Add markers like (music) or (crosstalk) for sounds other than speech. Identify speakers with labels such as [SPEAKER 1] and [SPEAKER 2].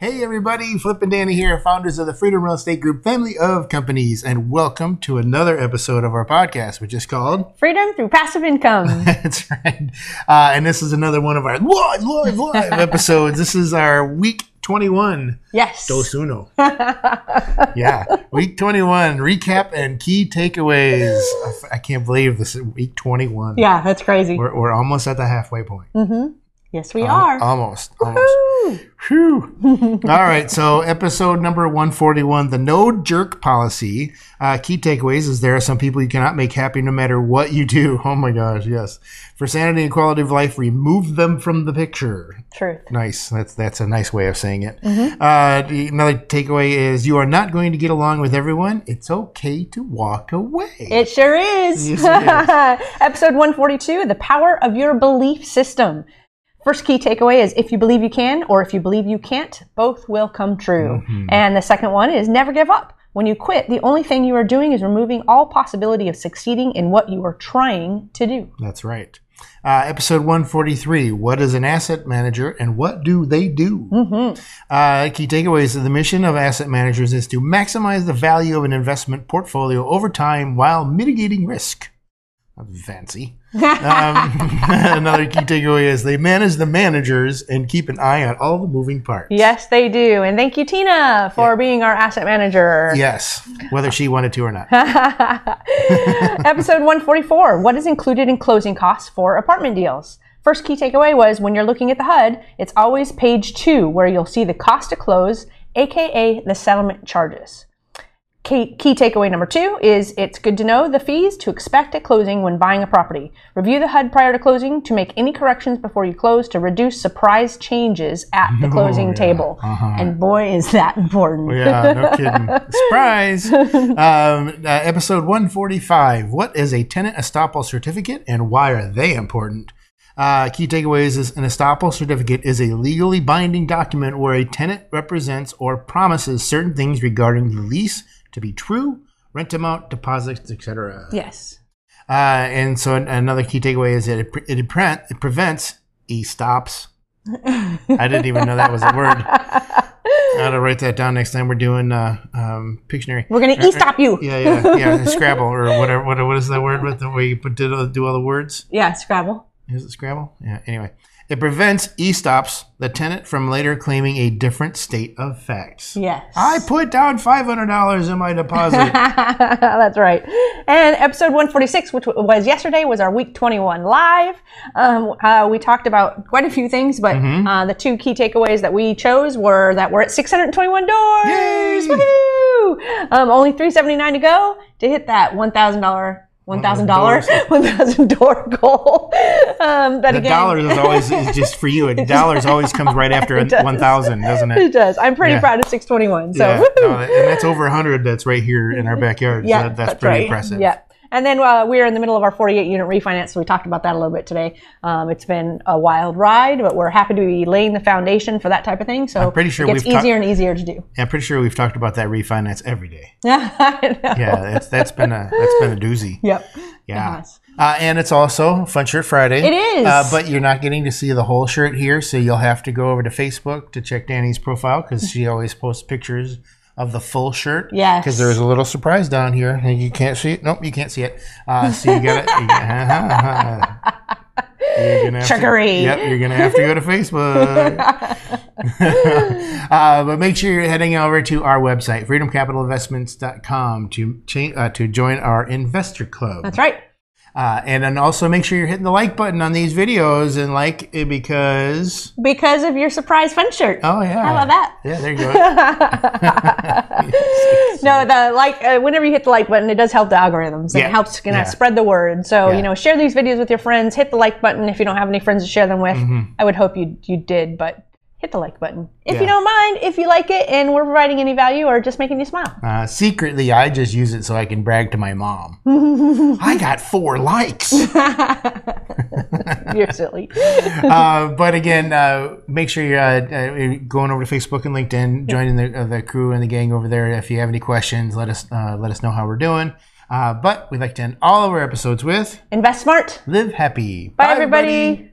[SPEAKER 1] Hey everybody, Flip and Dani here, founders of the Freedom Real Estate Group family of companies, and welcome to another episode of our podcast, which is called
[SPEAKER 2] Freedom through passive income. (laughs)
[SPEAKER 1] That's right. Uh, and this is another one of our live, live, live (laughs) episodes. This is our week 21.
[SPEAKER 2] yes.
[SPEAKER 1] Dos uno. (laughs) yeah, week 21 recap and key takeaways. I can't believe this is week 21.
[SPEAKER 2] yeah, that's crazy.
[SPEAKER 1] We're, we're almost at the halfway point. Mm-hmm.
[SPEAKER 2] Yes, we are.
[SPEAKER 1] Almost. Almost. Whew. All right, so episode number 141, the no jerk policy. Uh, key takeaways is there are some people you cannot make happy no matter what you do. (laughs) Oh my gosh, yes. For sanity and quality of life, remove them from the picture.
[SPEAKER 2] Truth.
[SPEAKER 1] Nice. That's that's a nice way of saying it. Uh, another takeaway is you are not going to get along with everyone. It's okay to walk away.
[SPEAKER 2] It sure is.
[SPEAKER 1] Yes, it (laughs)
[SPEAKER 2] Episode 142 The Power of Your Belief System. First key takeaway is if you believe you can or if you believe you can't, both will come true. And the second one is never give up. When you quit, the only thing you are doing is removing all possibility of succeeding in what you are trying to do.
[SPEAKER 1] That's right. Uh, episode 143 What is an asset manager and what do they do? Uh, key takeaways the mission of asset managers is to maximize the value of an investment portfolio over time while mitigating risk. That's fancy. Um, (laughs) (laughs) another key takeaway is they manage the managers and keep an eye on all the moving parts.
[SPEAKER 2] Yes, they do. And thank you, Tina, for being our asset manager.
[SPEAKER 1] Yes, whether she wanted to or not. (laughs)
[SPEAKER 2] Episode 144 What is included in closing costs for apartment deals? First key takeaway was when you're looking at the HUD, it's always page two where you'll see the cost to close, aka the settlement charges. Key, key takeaway number two is it's good to know the fees to expect at closing when buying a property. Review the HUD prior to closing to make any corrections before you close to reduce surprise changes at the (laughs) closing
[SPEAKER 1] yeah.
[SPEAKER 2] table. And boy, is that important.
[SPEAKER 1] Yeah, no kidding. (laughs) Surprise. Um, uh, episode 145. What is a tenant estoppel certificate and why are they important? Uh, key takeaways is an estoppel certificate is a legally binding document where a tenant represents or promises certain things regarding the lease to be true, rent amount, deposits, etc.
[SPEAKER 2] Yes.
[SPEAKER 1] Uh, and so another key takeaway is that it, pre- it, pre- it prevents estops. I didn't even know that was a word. I gotta write that down next time we're doing uh, um, Pictionary.
[SPEAKER 2] We're going to estop you.
[SPEAKER 1] Yeah, yeah, yeah. Scrabble or whatever. What, what is that word with the way you put do, do all the words?
[SPEAKER 2] Yeah, Scrabble.
[SPEAKER 1] Is it Scrabble? Yeah. Anyway, it prevents estops the tenant from later claiming a different state of facts.
[SPEAKER 2] Yes.
[SPEAKER 1] I put down five hundred dollars in my deposit. (laughs)
[SPEAKER 2] That's right. And episode 146, which was yesterday, was our week 21 live. Um, uh, we talked about quite a few things, but
[SPEAKER 1] Mm-hmm.
[SPEAKER 2] uh, the two key takeaways that we chose were that we're at 621 doors.
[SPEAKER 1] Yay!
[SPEAKER 2] Woohoo! Um, only 379 to go to hit that $1,000. One thousand dollars, (laughs) one thousand door goal. Um, but
[SPEAKER 1] the
[SPEAKER 2] again,
[SPEAKER 1] dollars is always is just for you. A dollars always comes right after (laughs)
[SPEAKER 2] does.
[SPEAKER 1] one thousand, doesn't
[SPEAKER 2] it
[SPEAKER 1] it?
[SPEAKER 2] does. I'm pretty
[SPEAKER 1] Yeah.
[SPEAKER 2] proud of six twenty one. So
[SPEAKER 1] Yeah, no, and that's over a hundred. That's right here in our backyard. so
[SPEAKER 2] Yeah,
[SPEAKER 1] that- that's, pretty
[SPEAKER 2] right.
[SPEAKER 1] impressive.
[SPEAKER 2] Yeah. And then uh, we're in the middle of our 48 unit refinance, so we talked about that a little bit today. Um, it's been a wild ride, but we're happy to be laying the foundation for that type of thing. So I'm
[SPEAKER 1] pretty sure
[SPEAKER 2] it gets easier and easier to do.
[SPEAKER 1] I'm pretty sure we've talked about that refinance every day. (laughs) Yeah, that's that's been a that's been a doozy. (laughs)
[SPEAKER 2] Yep.
[SPEAKER 1] Yeah. Uh, and it's also Fun Shirt Friday.
[SPEAKER 2] It is.
[SPEAKER 1] Uh, but you're not getting to see the whole shirt here, so you'll have to go over to Facebook to check Dani's profile because she always posts pictures of the full shirt.
[SPEAKER 2] Yes.
[SPEAKER 1] Because there's a little surprise down here, and you can't see it. Nope, you can't see it. Uh, so you got it. (laughs) You're gonna have to- (laughs)
[SPEAKER 2] Trickery.
[SPEAKER 1] yep, you're gonna have to go to Facebook. (laughs) uh, but make sure you're heading over to our website, freedomcapitalinvestments.com, to uh, to join our investor club.
[SPEAKER 2] That's right.
[SPEAKER 1] Uh, and then also make sure you're hitting the like button on these videos and like it because
[SPEAKER 2] Because of your surprise fun shirt.
[SPEAKER 1] oh yeah,
[SPEAKER 2] How about that?
[SPEAKER 1] Yeah, there you go. (laughs)
[SPEAKER 2] No, the like uh, whenever you hit the like button, it does help the algorithms
[SPEAKER 1] Yeah.
[SPEAKER 2] it helps you know,
[SPEAKER 1] Yeah.
[SPEAKER 2] spread the word. So
[SPEAKER 1] Yeah.
[SPEAKER 2] you know, share these videos with your friends. Hit the like button if you don't have any friends to share them with.
[SPEAKER 1] Mm-hmm.
[SPEAKER 2] I would hope you you did, but hit the like button if
[SPEAKER 1] Yeah.
[SPEAKER 2] you don't mind. If you like it and we're providing any value or just making you smile.
[SPEAKER 1] Uh, secretly, I just use it so I can brag to my mom. (laughs) I got four likes. (laughs)
[SPEAKER 2] You're silly. (laughs)
[SPEAKER 1] uh, but again, uh, make sure you're uh, uh, going over to Facebook and LinkedIn, joining the, uh, the crew and the gang over there. If you have any questions, let us uh, let us know how we're doing. Uh, but we'd like to end all of our episodes with
[SPEAKER 2] Invest smart.
[SPEAKER 1] "Live happy."
[SPEAKER 2] Bye, everybody.